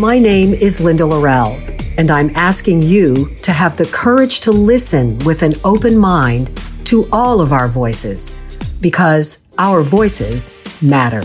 My name is Linda Lorelle, and I'm asking you to have the courage to listen with an open mind to all of our voices because our voices matter.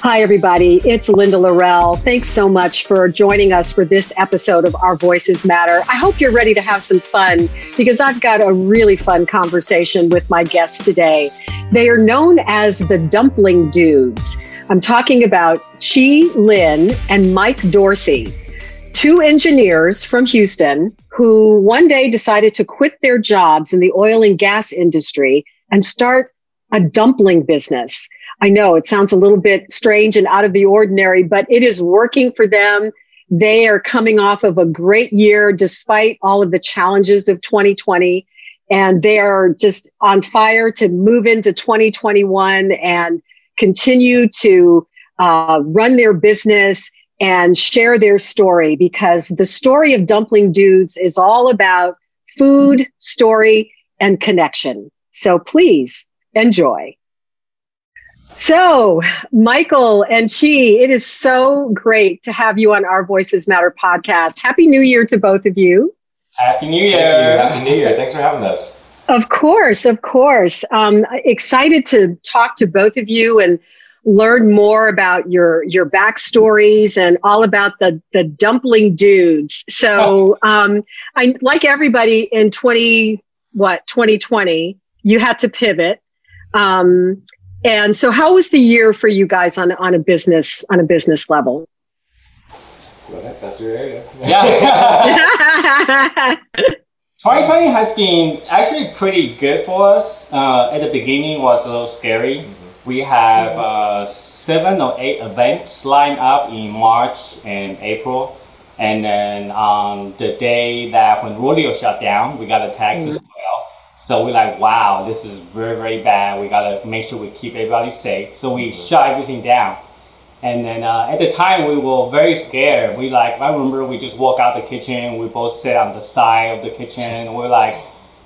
Hi, everybody. It's Linda Lorelle. Thanks so much for joining us for this episode of Our Voices Matter. I hope you're ready to have some fun because I've got a really fun conversation with my guests today. They are known as the Dumpling Dudez. I'm talking about Chih Lin and Mike Dorsey, two engineers from Houston who one day decided to quit their jobs in the oil and gas industry and start a dumpling business. I know it sounds a little bit strange and out of the ordinary, but it is working for them. They are coming off of a great year despite all of the challenges of 2020. And they are just on fire to move into 2021 and continue to uh, run their business and share their story because the story of Dumpling Dudez is all about food, story, and connection. So please enjoy. So, Michael and Chih, it is so great to have you on our Voices Matter podcast. Happy New Year to both of you. Happy New Year. Happy New Year. Thanks for having us. Of course, of course. Um, excited to talk to both of you and learn more about your your backstories and all about the the dumpling dudez. So, um, I like everybody in twenty what twenty twenty, you had to pivot. Um, and so, how was the year for you guys on on a business on a business level? That's your area. Yeah. 2020 has been actually pretty good for us. Uh, at the beginning, was a little scary. Mm-hmm. We have uh, seven or eight events lined up in March and April, and then on the day that when rodeo shut down, we got attacked mm-hmm. as well. So we're like, wow, this is very, very bad. We gotta make sure we keep everybody safe. So we mm-hmm. shut everything down. And then uh, at the time, we were very scared. We like, I remember we just walk out the kitchen. We both sit on the side of the kitchen. And we're like,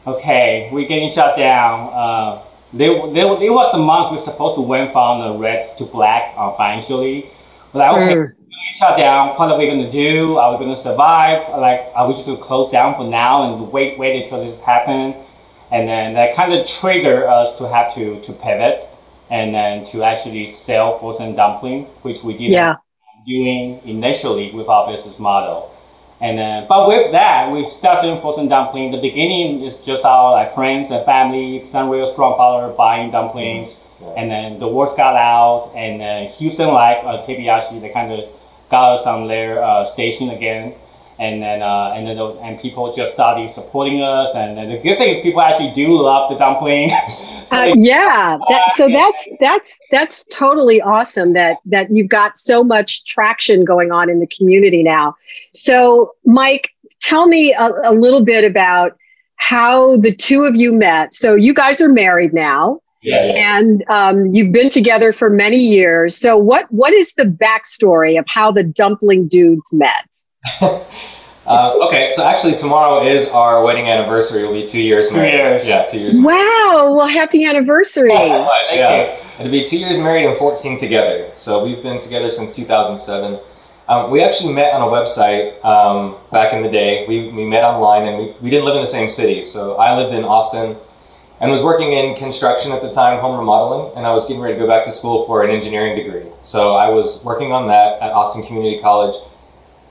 okay, we're getting shut down. Uh, there, there, there was a month we we're supposed to went from the red to black uh, financially. We're like, okay, mm. shut down. What are we gonna do? Are we gonna survive? Like, are we just gonna close down for now and wait, wait until this happens? And then that kind of triggered us to have to to pivot and then to actually sell frozen dumpling, which we did yeah. doing initially with our business model. And then, but with that, we started selling frozen dumpling. The beginning is just our like friends and family, some real strong follower buying dumplings. Mm-hmm. And then the word got out, and then Houston Life, uh, Tepeyashi, they kind of got us on their uh, station again and then uh, and then and people just started supporting us. And, and, the good thing is people actually do love the dumpling. uh, yeah, that, so that's that's that's totally awesome that that you've got so much traction going on in the community now. So, Mike, tell me a, a little bit about how the two of you met. So, you guys are married now. Yeah. And um, you've been together for many years. So, what what is the backstory of how the dumpling dudez met? uh, okay, so actually tomorrow is our wedding anniversary. It'll be two years married. Two years. Yeah, two years. Wow! Well, happy anniversary. Thanks so much. yeah, it'll be two years married and 14 together. So we've been together since 2007. Um, we actually met on a website um, back in the day. We, we met online and we, we didn't live in the same city. So I lived in Austin and was working in construction at the time, home remodeling, and I was getting ready to go back to school for an engineering degree. So I was working on that at Austin Community College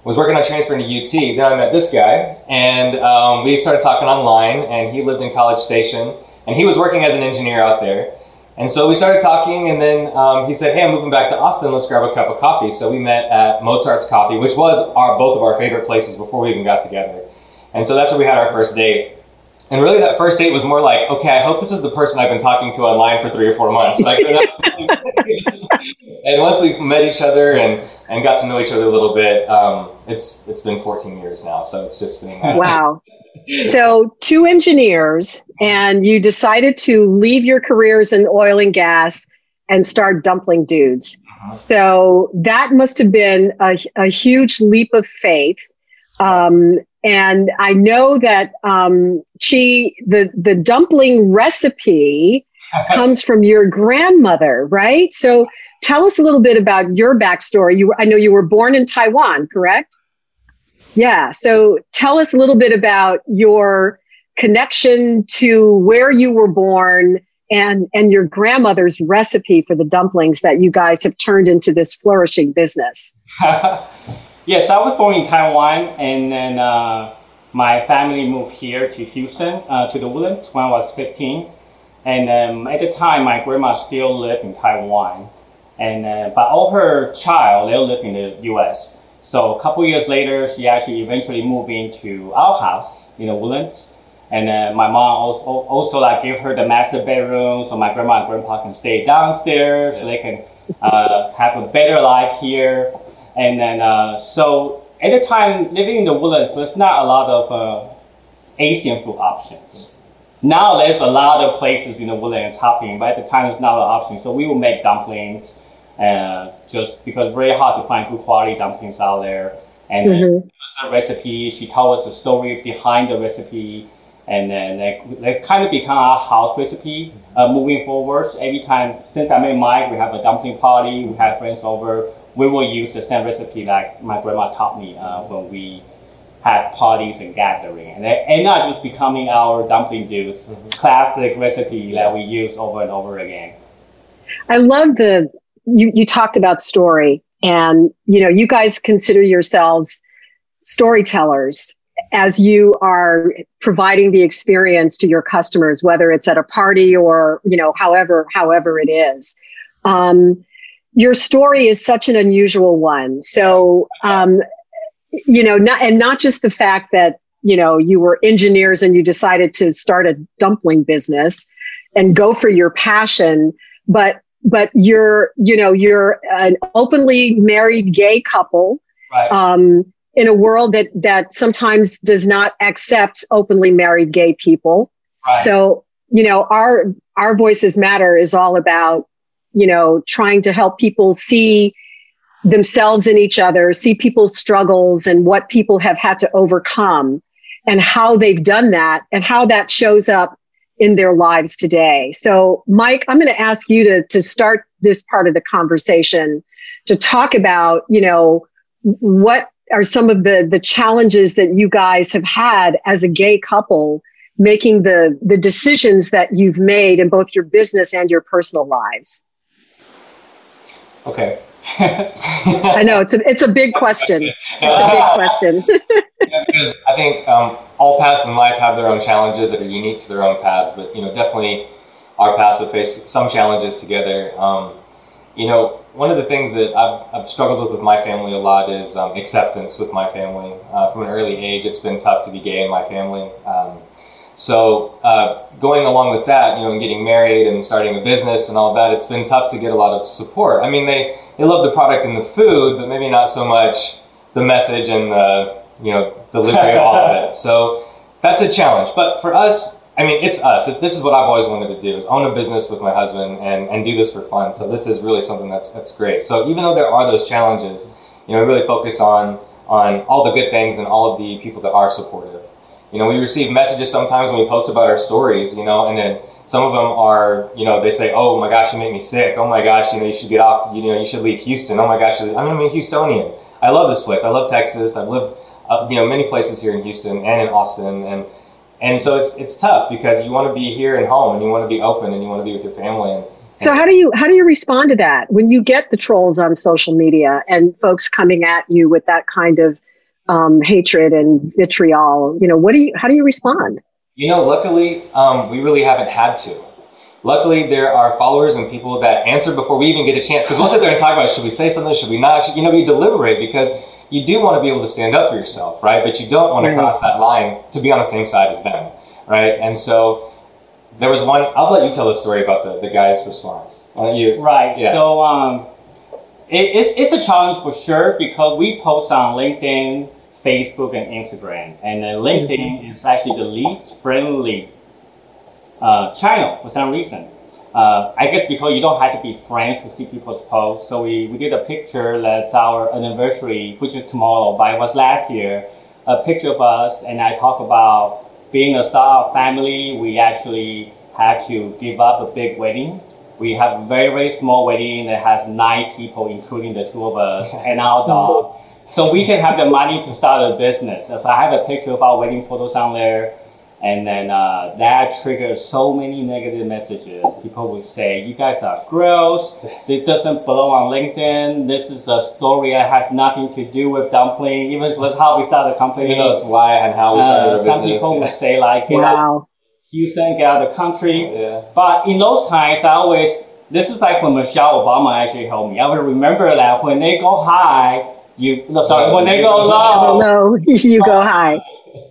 was working on transferring to UT. Then I met this guy, and um, we started talking online. And he lived in College Station, and he was working as an engineer out there. And so we started talking, and then um, he said, "Hey, I'm moving back to Austin. Let's grab a cup of coffee." So we met at Mozart's Coffee, which was our both of our favorite places before we even got together. And so that's where we had our first date. And really, that first date was more like, okay, I hope this is the person I've been talking to online for three or four months. Like, and once we met each other and, and got to know each other a little bit, um, it's it's been 14 years now. So it's just been wow. so two engineers, and you decided to leave your careers in oil and gas and start dumpling dudez. Uh-huh. So that must have been a, a huge leap of faith. Um, and I know that um, Chih, the the dumpling recipe comes from your grandmother, right? So tell us a little bit about your backstory. You, I know you were born in Taiwan, correct? Yeah. So tell us a little bit about your connection to where you were born and and your grandmother's recipe for the dumplings that you guys have turned into this flourishing business. yes, I was born in Taiwan, and then uh, my family moved here to Houston uh, to the Woodlands when I was 15. And um, at the time, my grandma still lived in Taiwan, and uh, but all her child they lived in the U.S. So a couple years later, she actually eventually moved into our house in the Woodlands. And uh, my mom also, also like gave her the master bedroom so my grandma and grandpa can stay downstairs so they can uh, have a better life here. And then, uh, so at the time, living in the Woodlands, there's not a lot of uh, Asian food options. Now there's a lot of places in the Woodlands hopping, but at the time, it's not an option. So we will make dumplings uh, just because very hard to find good quality dumplings out there. And mm-hmm. the recipe, she told us the story behind the recipe, and then like, that's kind of become our house recipe uh, moving forward. Every time since I met Mike, we have a dumpling party, we have friends over. We will use the same recipe like my grandma taught me uh, when we had parties and gathering, and and not just becoming our dumpling juice mm-hmm. classic recipe that we use over and over again. I love the you, you talked about story and, you know, you guys consider yourselves storytellers as you are providing the experience to your customers, whether it's at a party or, you know, however, however it is. Um, your story is such an unusual one. So, um, you know, not, and not just the fact that, you know, you were engineers and you decided to start a dumpling business and go for your passion, but but you're, you know, you're an openly married gay couple. Right. Um, in a world that that sometimes does not accept openly married gay people. Right. So, you know, our our voices matter is all about, you know, trying to help people see themselves in each other, see people's struggles and what people have had to overcome and how they've done that and how that shows up in their lives today. So, Mike, I'm going to ask you to, to start this part of the conversation to talk about, you know, what are some of the, the challenges that you guys have had as a gay couple making the, the decisions that you've made in both your business and your personal lives? Okay. I know it's a it's a big question. It's a big question. yeah, because I think um, all paths in life have their own challenges that are unique to their own paths. But you know, definitely our paths have faced some challenges together. Um, you know, one of the things that I've, I've struggled with with my family a lot is um, acceptance with my family. Uh, from an early age, it's been tough to be gay in my family. Um, so uh, going along with that, you know, and getting married and starting a business and all that, it's been tough to get a lot of support. I mean, they they love the product and the food, but maybe not so much the message and the you know delivery of all of it. So that's a challenge. But for us, I mean, it's us. This is what I've always wanted to do: is own a business with my husband and, and do this for fun. So this is really something that's that's great. So even though there are those challenges, you know, we really focus on on all the good things and all of the people that are supportive. You know, we receive messages sometimes when we post about our stories. You know, and then some of them are, you know, they say, "Oh my gosh, you make me sick. Oh my gosh, you know, you should get off. You know, you should leave Houston. Oh my gosh, I'm a Houstonian. I love this place. I love Texas. I've lived, uh, you know, many places here in Houston and in Austin, and and so it's it's tough because you want to be here and home, and you want to be open, and you want to be with your family. And, so how do you how do you respond to that when you get the trolls on social media and folks coming at you with that kind of um, hatred and vitriol? You know, what do you how do you respond? You know, luckily, um, we really haven't had to. Luckily, there are followers and people that answer before we even get a chance. Because we'll sit there and talk about, should we say something? Should we not? Should, you know, you deliberate because you do want to be able to stand up for yourself, right? But you don't want to cross that line to be on the same side as them, right? And so there was one. I'll let you tell the story about the, the guy's response. Why don't you? Right. Yeah. So um, it, it's it's a challenge for sure because we post on LinkedIn Facebook and Instagram. And uh, LinkedIn mm-hmm. is actually the least friendly uh, channel for some reason. Uh, I guess because you don't have to be friends to see people's posts. So we, we did a picture that's our anniversary, which is tomorrow, but it was last year. A picture of us, and I talk about being a star of family. We actually had to give up a big wedding We have a very, very small wedding that has nine people, including the two of us and our dog. So we can have the money to start a business. So I have a picture of our wedding photos on there. And then uh, that triggers so many negative messages. People would say, "You guys are gross. This doesn't belong on LinkedIn. This is a story that has nothing to do with dumpling. Even if it's how we started the company. Even though it's why and how we started Uh, our some business. people would say like, "Get out Wow. of Houston, get out of the country." yeah. But in those times, I always, this is like when Michelle Obama actually helped me. I would remember that when they go high, you, no, sorry, when they go low. No, you go high.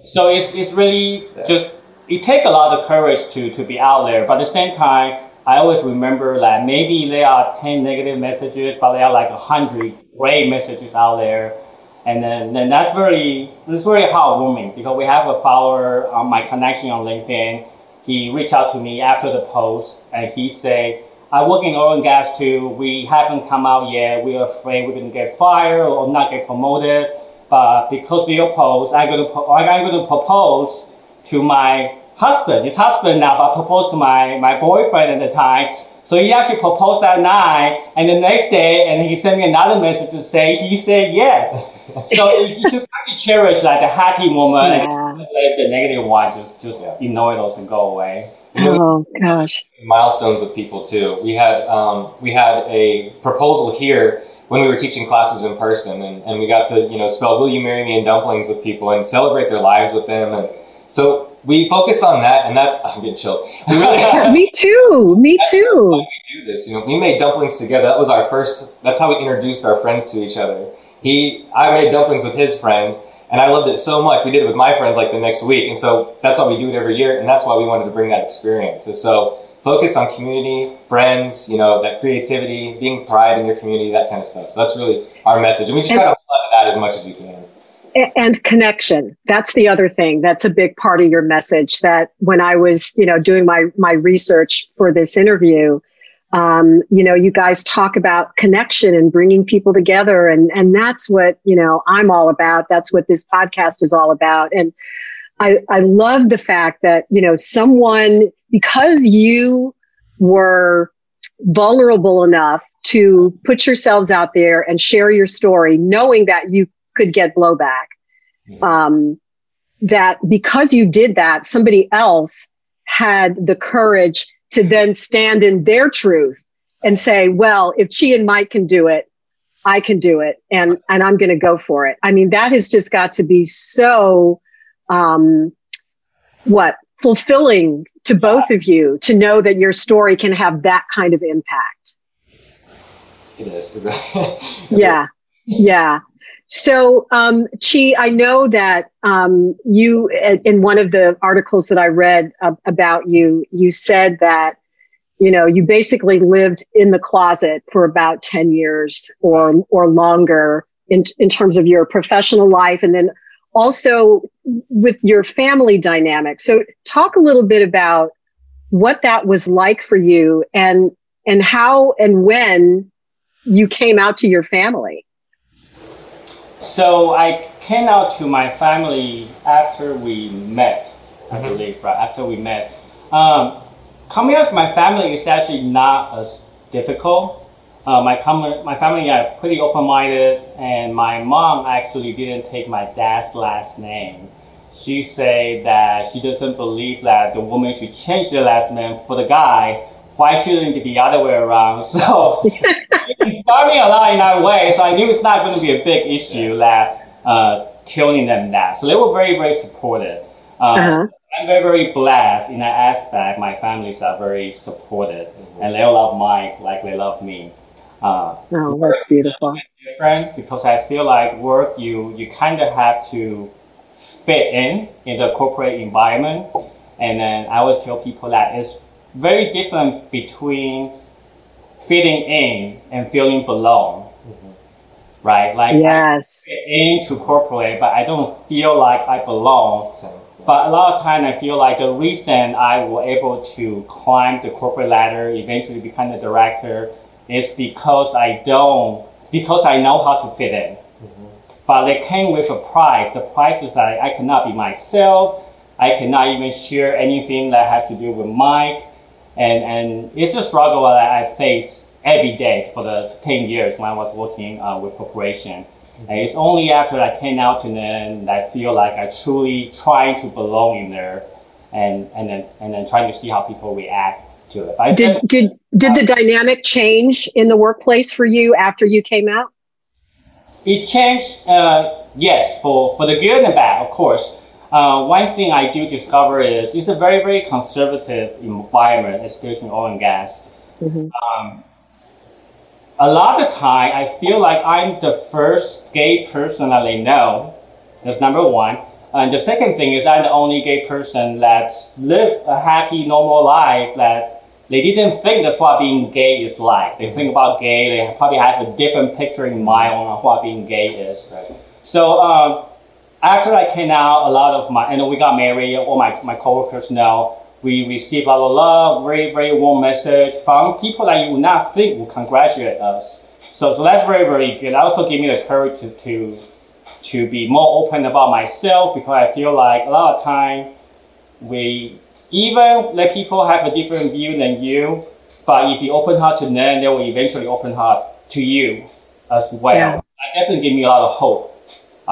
So it's, it's really just, it takes a lot of courage to, to be out there. But at the same time, I always remember that maybe there are 10 negative messages, but there are like 100 great messages out there. And then, then that's very, it's very heartwarming because we have a follower on my connection on LinkedIn. He reached out to me after the post and he said, I work in oil and gas too. We haven't come out yet. We're afraid we're going to get fired or not get promoted. But because we oppose, I'm going to, I'm going to propose to my husband, his husband now, but I proposed to my, my boyfriend at the time. So he actually proposed that night, and the next day, and he sent me another message to say he said yes. so you you just have to cherish like the happy moment, Yeah. and let the negative one just just Yeah. ignore those and go away. Oh gosh. milestones with people too. We had um, we had a proposal here when we were teaching classes in person, and, and we got to you know spell "Will you marry me?" in dumplings with people and celebrate their lives with them, and so we focus on that, and that I'm getting chills. Really Me too. Me too. we do this. You know, we made dumplings together. That was our first. That's how we introduced our friends to each other. He, I made dumplings with his friends, and I loved it so much. We did it with my friends like the next week, and so that's why we do it every year, and that's why we wanted to bring that experience. And so focus on community, friends, you know, that creativity, being pride in your community, that kind of stuff. So that's really our message, and we just try to to that as much as we can. And connection that's the other thing that's a big part of your message that when i was you know doing my my research for this interview um, you know you guys talk about connection and bringing people together. And and that's what you know i'm all about. That's what this podcast is all about. And i i love the fact that you know someone because you were vulnerable enough to put yourselves out there and share your story knowing that you could get blowback um, that because you did that, somebody else had the courage to then stand in their truth and say, well, if Chih and Mike can do it, I can do it. And, and I'm going to go for it. I mean, that has just got to be so, um, what fulfilling to both of you to know that your story can have that kind of impact. It is. Yeah. Yeah. So, um, Chih, I know that um, you, in one of the articles that I read uh, about you, you said that, you know, you basically lived in the closet for about 10 years or, or longer in, in terms of your professional life and then also with your family dynamic. So talk a little bit about what that was like for you and, and how and when you came out to your family. So I came out to my family after we met, I believe, right? After we met. Um, coming out to my family is actually not as difficult. Uh, my, com- my family are pretty open-minded, and my mom actually didn't take my dad's last name. She said that she doesn't believe that the woman should change their last name for the guys. Why shouldn't it be the other way around? So inspired me a lot in that way. So I knew it's not going to be a big issue that uh, telling them that. So they were very, very supportive. Uh, Uh-huh. I'm very, very blessed in that aspect. My families are very supportive, and they love Mike like they love me. Uh, Oh, that's beautiful. different because I feel like work you you kind of have to fit in in the corporate environment, and then I always tell people that it's very different between fitting in and feeling belong, right? Like I Yes. fit into corporate, but I don't feel like I belong. But a lot of time, I feel like the reason I was able to climb the corporate ladder, eventually become the director, is because I don't, because I know how to fit in. But it came with a price. The price is that I cannot be myself. I cannot even share anything that has to do with Mike. And and it's a struggle that I face every day for the 10 years when I was working uh, with corporation. And it's only after I came out to them that I feel like I truly trying to belong in there and, and then and then trying to see how people react to it. But did did did the dynamic change in the workplace for you after you came out? It changed, uh, yes, for, for the good and the bad, of course. Uh, one thing I do discover is it's a very, very conservative environment, especially oil and gas. Mm-hmm. Um, a lot of time, I feel like I'm the first gay person that they know. That's number one. And the second thing is I'm the only gay person that's lived a happy, normal life that they didn't think that's what being gay is like. They think about gay, they probably have a different picture in mind on what being gay is. Right. So um, after I came out, a lot of my, and we got married, all my, my coworkers know, we received a lot of love, very, very warm message from people that you would not think would congratulate us. So, so that's very, very good. That also gave me the courage to, to, to be more open about myself because I feel like a lot of time we even let people have a different view than you, but if you open heart to them, they will eventually open heart to you as well. Yeah. That definitely gave me a lot of hope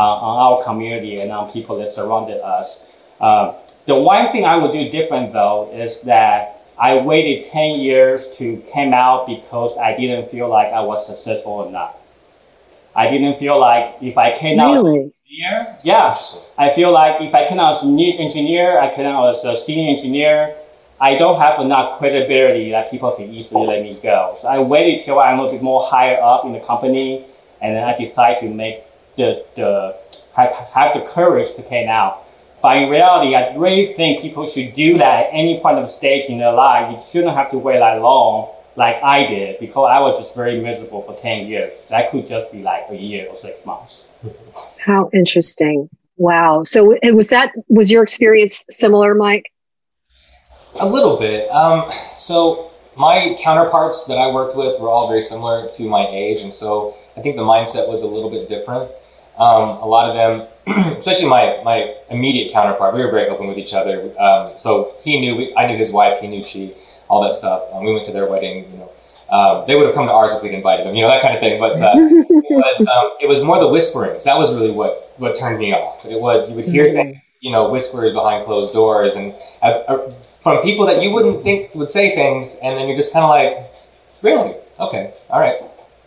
on our community and on people that surrounded us. Uh, the one thing I would do different though is that I waited 10 years to come out because I didn't feel like I was successful enough. I didn't feel like if I came out really? as engineer, yeah, I feel like if I came out as new engineer, I came out as a senior engineer, I don't have enough credibility that people can easily let me go. So I waited till I'm a bit more higher up in the company, and then I decide to make the, the have, have the courage to come out. But in reality, I really think people should do that at any point of stage in their life. You shouldn't have to wait that long like I did because I was just very miserable for 10 years. That could just be like a year or six months. How interesting. Wow. So was that, was your experience similar, Mike? A little bit. Um, so my counterparts that I worked with were all very similar to my age. And so I think the mindset was a little bit different. Um, a lot of them, especially my, my immediate counterpart, we were very open with each other. Um, so he knew, we, I knew his wife, he knew she, all that stuff. Um, we went to their wedding, you know. Um, they would have come to ours if we'd invited them, you know, that kind of thing. But uh, it, was, um, it was more the whisperings. That was really what, what turned me off. It was, you would hear mm-hmm. things, you know, whispers behind closed doors and uh, uh, from people that you wouldn't think would say things. And then you're just kind of like, really? Okay. All right.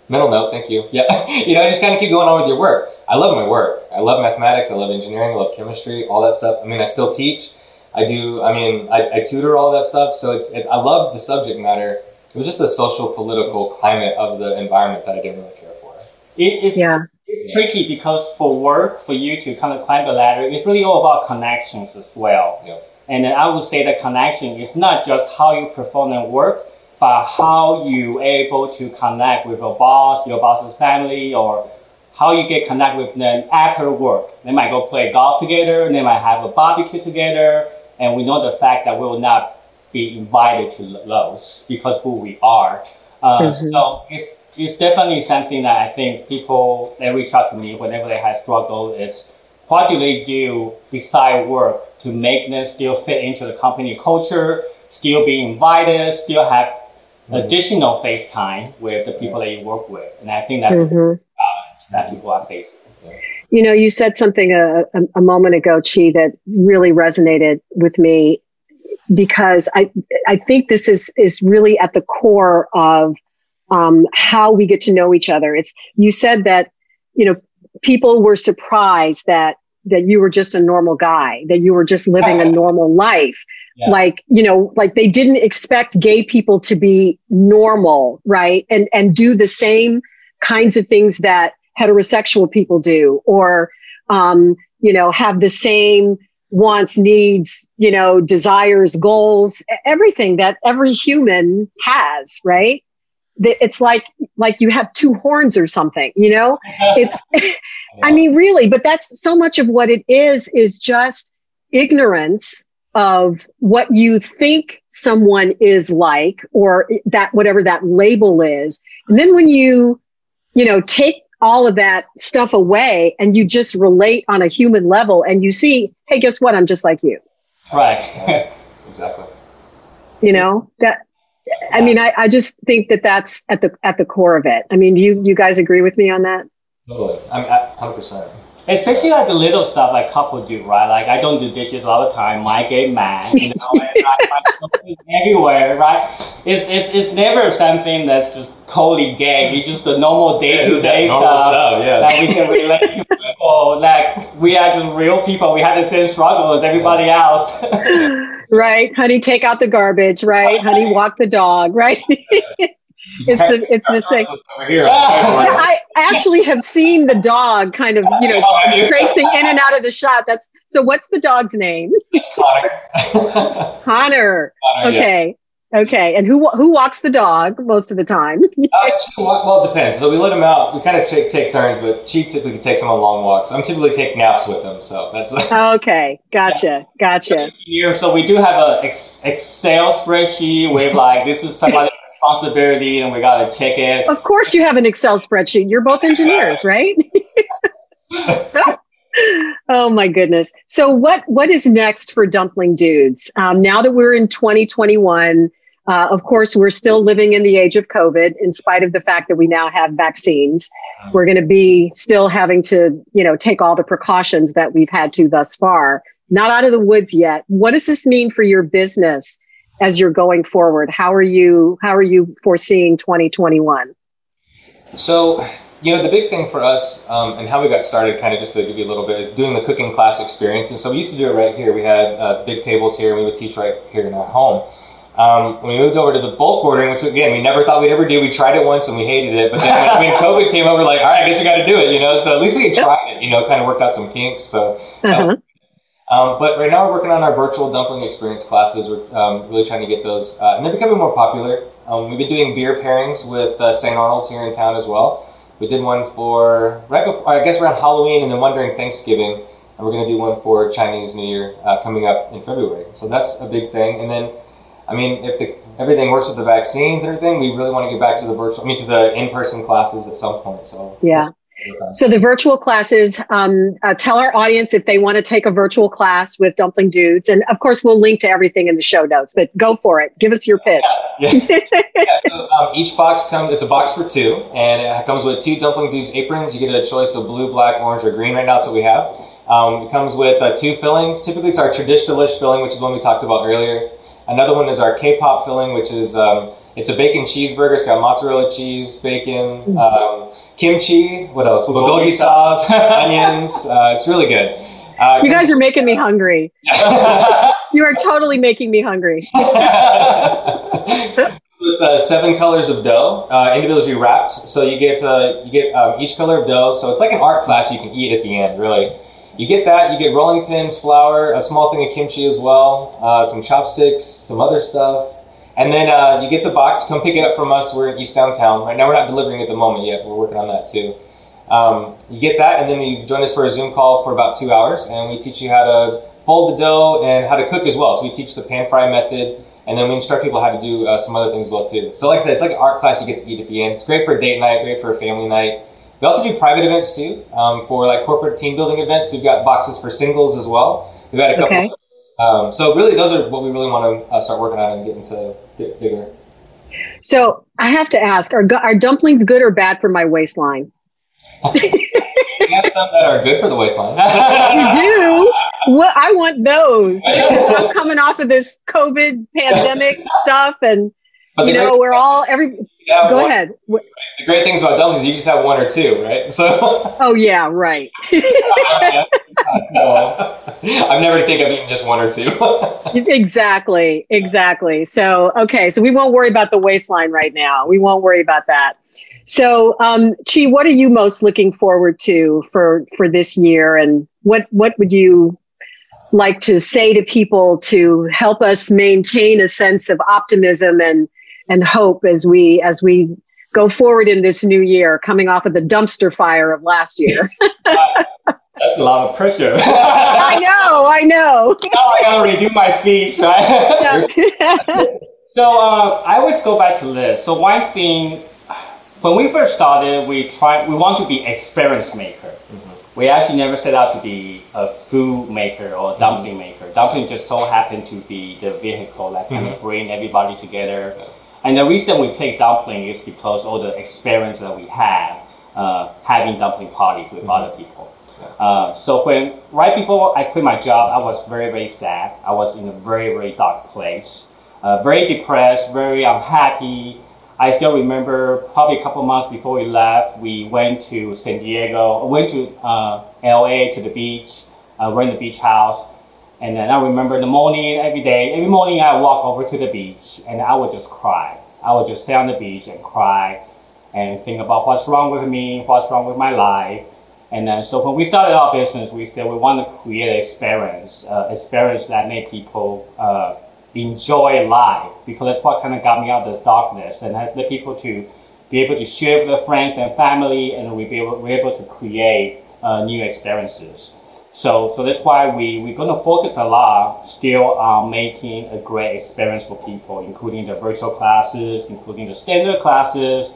Mental note. Thank you. Yeah. you know, just kind of keep going on with your work. I love my work. I love mathematics. I love engineering. I love chemistry. All that stuff. I mean, I still teach. I do. I mean, I, I tutor all that stuff. So it's, it's. I love the subject matter. It was just the social political climate of the environment that I didn't really care for. It, it's, yeah. It's tricky because for work, for you to kind of climb the ladder, it's really all about connections as well. Yeah. And I would say that connection is not just how you perform and work, but how you able to connect with your boss, your boss's family, or how you get connect with them after work. They might go play golf together, they might have a barbecue together, and we know the fact that we will not be invited to those because who we are. Uh, mm-hmm. So it's it's definitely something that I think people they reach out to me whenever they have struggled is what do they do beside work to make them still fit into the company culture, still be invited, still have mm-hmm. additional face time with the people that you work with. And I think that's mm-hmm that people are facing. You know, you said something a, a, a moment ago, Chih, that really resonated with me because I I think this is is really at the core of um, how we get to know each other. It's you said that you know people were surprised that that you were just a normal guy, that you were just living a normal life. Yeah. Like, you know, like they didn't expect gay people to be normal, right? And and do the same kinds of things that heterosexual people do or um, you know have the same wants needs you know desires goals everything that every human has right? It's like like you have two horns or something you know? It's i mean really but that's so much of what it is is just ignorance of what you think someone is like or that whatever that label is. And then when you you know take all of that stuff away and you just relate on a human level and you see, hey, guess what? I'm just like you. Right. exactly. You know that. I mean, I, I just think that that's at the at the core of it. I mean, you you guys agree with me on that? Totally. I'm hundred percent. Especially like the little stuff like couple do, right? Like I don't do dishes all the time. My get mad, you know, and I, I everywhere, right? It's, it's it's never something that's just totally gay. It's just the normal day to day stuff, stuff, yeah. that we can relate to people. Oh, like we are just real people. We have the same struggle as everybody else. right, honey, take out the garbage. Right, honey, walk the dog. Right. it's the it's the same. Over here. I actually have seen the dog kind of, you know, oh, racing in and out of the shot. That's so. What's the dog's name? It's Connor. Connor. Connor, yeah. Okay. And who who walks the dog most of the time? Uh, well, well, it depends. So we let him out. We kind of take, take turns, but she typically takes him on long walks. I'm typically take naps with him, so that's. okay. Gotcha. Gotcha. Here, so we do have a ex- Excel spreadsheet with like this is somebody's responsibility, and we got to check it. Of course, you have an Excel spreadsheet. You're both engineers, right? Oh my goodness. So what what is next for Dumpling Dudez? Um, now that we're in 2021, uh, of course, we're still living in the age of COVID, in spite of the fact that we now have vaccines. We're going to be still having to, you know, take all the precautions that we've had to thus far. Not out of the woods yet. What does this mean for your business as you're going forward? How are you? How are you foreseeing 2021? So, you know, the big thing for us um, and how we got started, kind of just to give you a little bit, is doing the cooking class experience. And so we used to do it right here. We had uh, big tables here, and we would teach right here in our home. Um, when we moved over to the bulk ordering, which again we never thought we'd ever do, we tried it once and we hated it. But then when, when COVID came over, like, all right, I guess we got to do it, you know. So at least we tried it, you know, kind of worked out some kinks. So. Uh-huh. Um, but right now we're working on our virtual dumpling experience classes. We're um, really trying to get those, uh, and they're becoming more popular. Um, we've been doing beer pairings with uh, St. Arnold's here in town as well. We did one for right before, I guess around Halloween, and then one during Thanksgiving, and we're going to do one for Chinese New Year uh, coming up in February. So that's a big thing. And then, I mean, if the, everything works with the vaccines and everything, we really want to get back to the virtual, I mean, to the in-person classes at some point. So Yeah. So the virtual classes, um, uh, tell our audience if they want to take a virtual class with Dumpling Dudez, and of course we'll link to everything in the show notes. But go for it. Give us your pitch. Yeah. yeah so, um, each box comes. It's a box for two, and it comes with two Dumpling Dudez aprons. You get a choice of blue, black, orange, or green. Right now, that's what we have. Um, it comes with uh, two fillings. Typically, it's our traditionalish filling, which is one we talked about earlier. Another one is our K-pop filling, which is um, it's a bacon cheeseburger. It's got mozzarella cheese, bacon, um, kimchi. What else? Bulgogi sauce, onions. Uh, it's really good. Uh, You guys are making me hungry. You are totally making me hungry. with uh, seven colors of dough, uh, individually wrapped. So you get uh, you get um, each color of dough. So it's like an art class you can eat at the end. Really, you get that. You get rolling pins, flour, a small thing of kimchi as well, uh, some chopsticks, some other stuff, and then uh, you get the box. Come pick it up from us. We're in East Downtown. Right now, we're not delivering at the moment yet. We're working on that too. Um, you get that, and then you join us for a Zoom call for about two hours, and we teach you how to fold the dough and how to cook as well. So we teach the pan fry method, and then we instruct people how to do uh, some other things as well too. So like I said, it's like an art class you get to eat at the end. It's great for a date night, great for a family night. We also do private events too, um, for like corporate team building events. We've got boxes for singles as well. We've had a couple. Okay. Um, so really, those are what we really want to uh, start working on and get to get bigger. So I have to ask: Are are dumplings good or bad for my waistline? We have some that are good for the waistline. You do. Well, I want those. I'm coming off of this COVID pandemic stuff, and But you know we're all every. Go one- ahead. The great things about dumplings, you just have one or two, right? So Oh yeah, right. I've never think I've eaten just one or two. exactly, exactly. So okay, so we won't worry about the waistline right now. We won't worry about that. So, um, Chih, what are you most looking forward to for for this year, and what what would you like to say to people to help us maintain a sense of optimism and and hope as we as we go forward in this new year, coming off of the dumpster fire of last year? That's a lot of pressure. I know, I know. now I gotta redo my speech. Right? so uh, I always go back to this. So one thing, when we first started, we try we want to be experience maker. Mm-hmm. we actually never set out to be a food maker or a dumpling mm-hmm. maker. Dumpling just so happened to be the vehicle that kind of mm-hmm. bring everybody together. And the reason we picked dumpling is because all the experience that we have uh, having dumpling parties with other people. Uh, so when right before I quit my job, I was very very sad. I was in a very very dark place, uh, very depressed, very unhappy. I still remember probably a couple months before we left, we went to San Diego, went to uh, LA to the beach, uh, in the beach house. And then I remember in the morning, every day, every morning I walk over to the beach and I would just cry. I would just stay on the beach and cry and think about what's wrong with me, what's wrong with my life. And then, so when we started our business, we said we want to create an experience, uh, experience that make people uh, enjoy life because that's what kind of got me out of the darkness and had the people to be able to share with their friends and family and we be able, we're able to create uh, new experiences. So, so that's why we, we're going to focus a lot still on making a great experience for people, including the virtual classes, including the standard classes.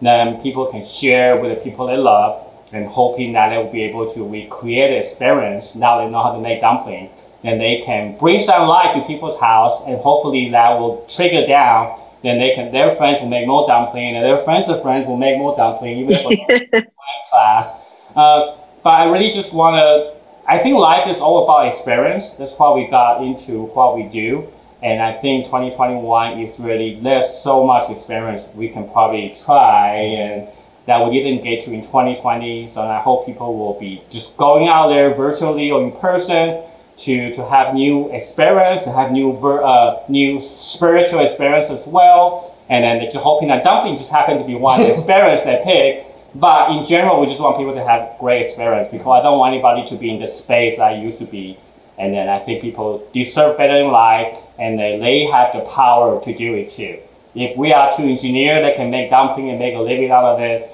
Then people can share with the people they love and hoping that they will be able to recreate the experience now they know how to make dumplings then they can bring some light to people's house, and hopefully that will trigger down. Then they can, their friends will make more dumpling, and their friends of friends will make more dumpling, even for class. Uh, but I really just want to. I think life is all about experience. That's why we got into what we do. And I think 2021 is really, there's so much experience we can probably try and that we didn't get to in 2020. So I hope people will be just going out there virtually or in person to, to have new experience, to have new uh, new spiritual experience as well. And then just hoping that dumpling just happened to be one experience they pick. But in general, we just want people to have great experience because I don't want anybody to be in the space I used to be. And then I think people deserve better in life and they, have the power to do it too. If we are two engineers that can make dumpling and make a living out of it,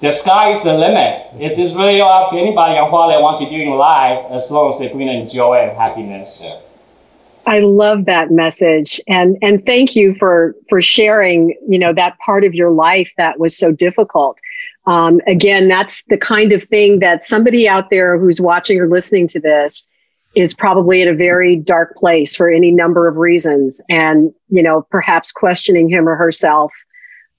the sky is the limit. It is really up to anybody on what they want to do in life as long as they bring joy and happiness. Yeah. I love that message and and thank you for for sharing you know that part of your life that was so difficult. Um, again, that's the kind of thing that somebody out there who's watching or listening to this is probably in a very dark place for any number of reasons, and you know perhaps questioning him or herself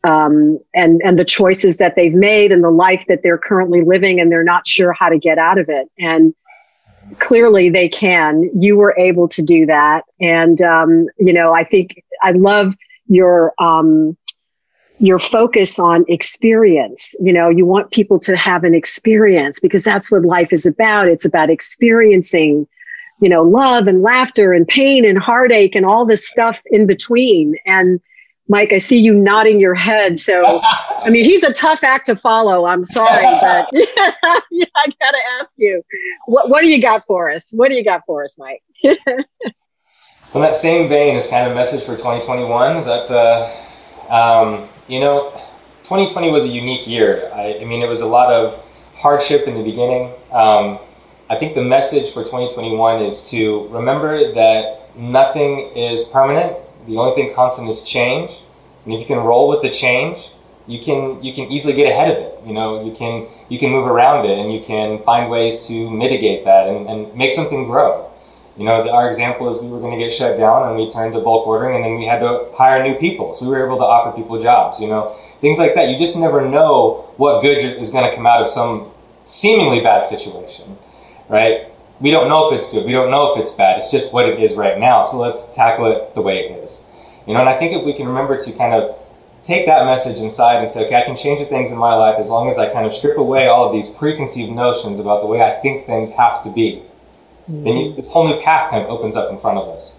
um, and and the choices that they've made and the life that they're currently living and they're not sure how to get out of it. And clearly they can. You were able to do that. And um, you know i think i love your um, your focus on experience you know you want people to have an experience because that's what life is about it's about experiencing you know love and laughter and pain and heartache and all this stuff in between and Mike, I see you nodding your head. So, I mean, he's a tough act to follow. I'm sorry, but yeah, I got to ask you, what, what do you got for us? What do you got for us, Mike? In that same vein, is kind of a message for 2021 is that, uh, um, you know, 2020 was a unique year. I, I, mean, it was a lot of hardship in the beginning. Um, I think the message for 2021 is to remember that nothing is permanent the only thing constant is change. And if you can roll with the change, you can you can easily get ahead of it. You know, you can you can move around it and you can find ways to mitigate that and, and make something grow. You know, our example is we were going to get shut down and we turned to bulk ordering and then we had to hire new people. So we were able to offer people jobs, you know, things like that. You just never know what good is going to come out of some seemingly bad situation, right? we don't know if it's good. We don't know if it's bad. It's just what it is right now. So let's tackle it the way it is. You know, and I think if we can remember to kind of take that message inside and say, okay, I can change the things in my life as long as I kind of strip away all of these preconceived notions about the way I think things have to be. Then you, this whole new path kind of opens up in front of us.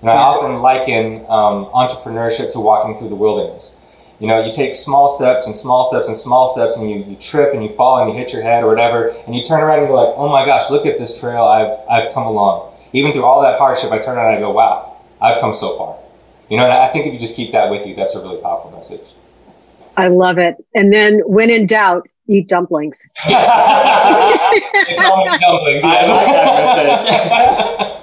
And I often liken um, entrepreneurship to walking through the wilderness. You know, you take small steps and small steps and small steps and you, you trip and you fall and you hit your head or whatever, and you turn around and go like, oh my gosh, look at this trail I've, I've come along. Even through all that hardship, I turn around and I go, wow, I've come so far. You know, and I think if you just keep that with you, that's a really powerful message. I love it. And then when in doubt, eat dumplings. dumplings, yes.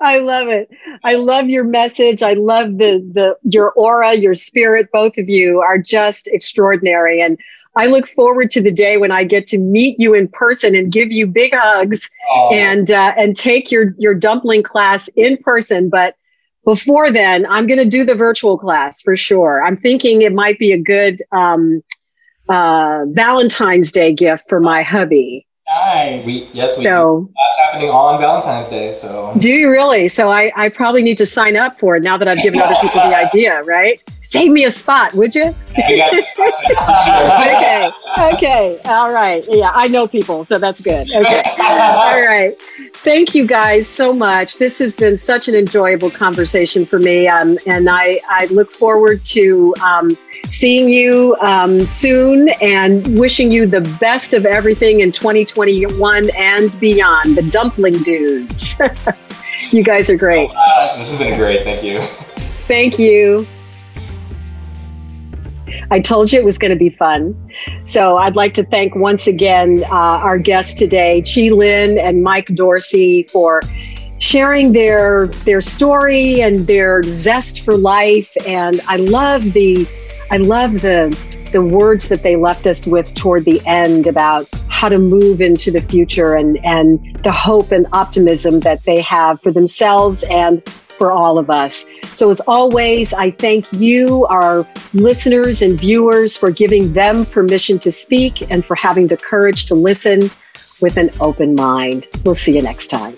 I love it. I love your message. I love the the your aura, your spirit. Both of you are just extraordinary. And I look forward to the day when I get to meet you in person and give you big hugs oh. and uh, and take your your dumpling class in person. But before then, I'm going to do the virtual class for sure. I'm thinking it might be a good um, uh, Valentine's Day gift for my hubby. Nice. We yes we so, That's happening on Valentine's Day. So do you really? So I, I probably need to sign up for it now that I've given other people the idea, right? Save me a spot, would you? okay. Okay. All right. Yeah, I know people, so that's good. Okay. All right. Thank you guys so much. This has been such an enjoyable conversation for me, um, and I I look forward to um, seeing you um, soon and wishing you the best of everything in 2021 and beyond. The dumpling dudez. you guys are great. Oh, this has been great. Thank you. Thank you. I told you it was going to be fun. So I'd like to thank once again uh, our guests today, Chih Lin and Mike Dorsey, for sharing their their story and their zest for life. And I love the I love the the words that they left us with toward the end about how to move into the future and and the hope and optimism that they have for themselves and for all of us. So, as always, I thank you, our listeners and viewers, for giving them permission to speak and for having the courage to listen with an open mind. We'll see you next time.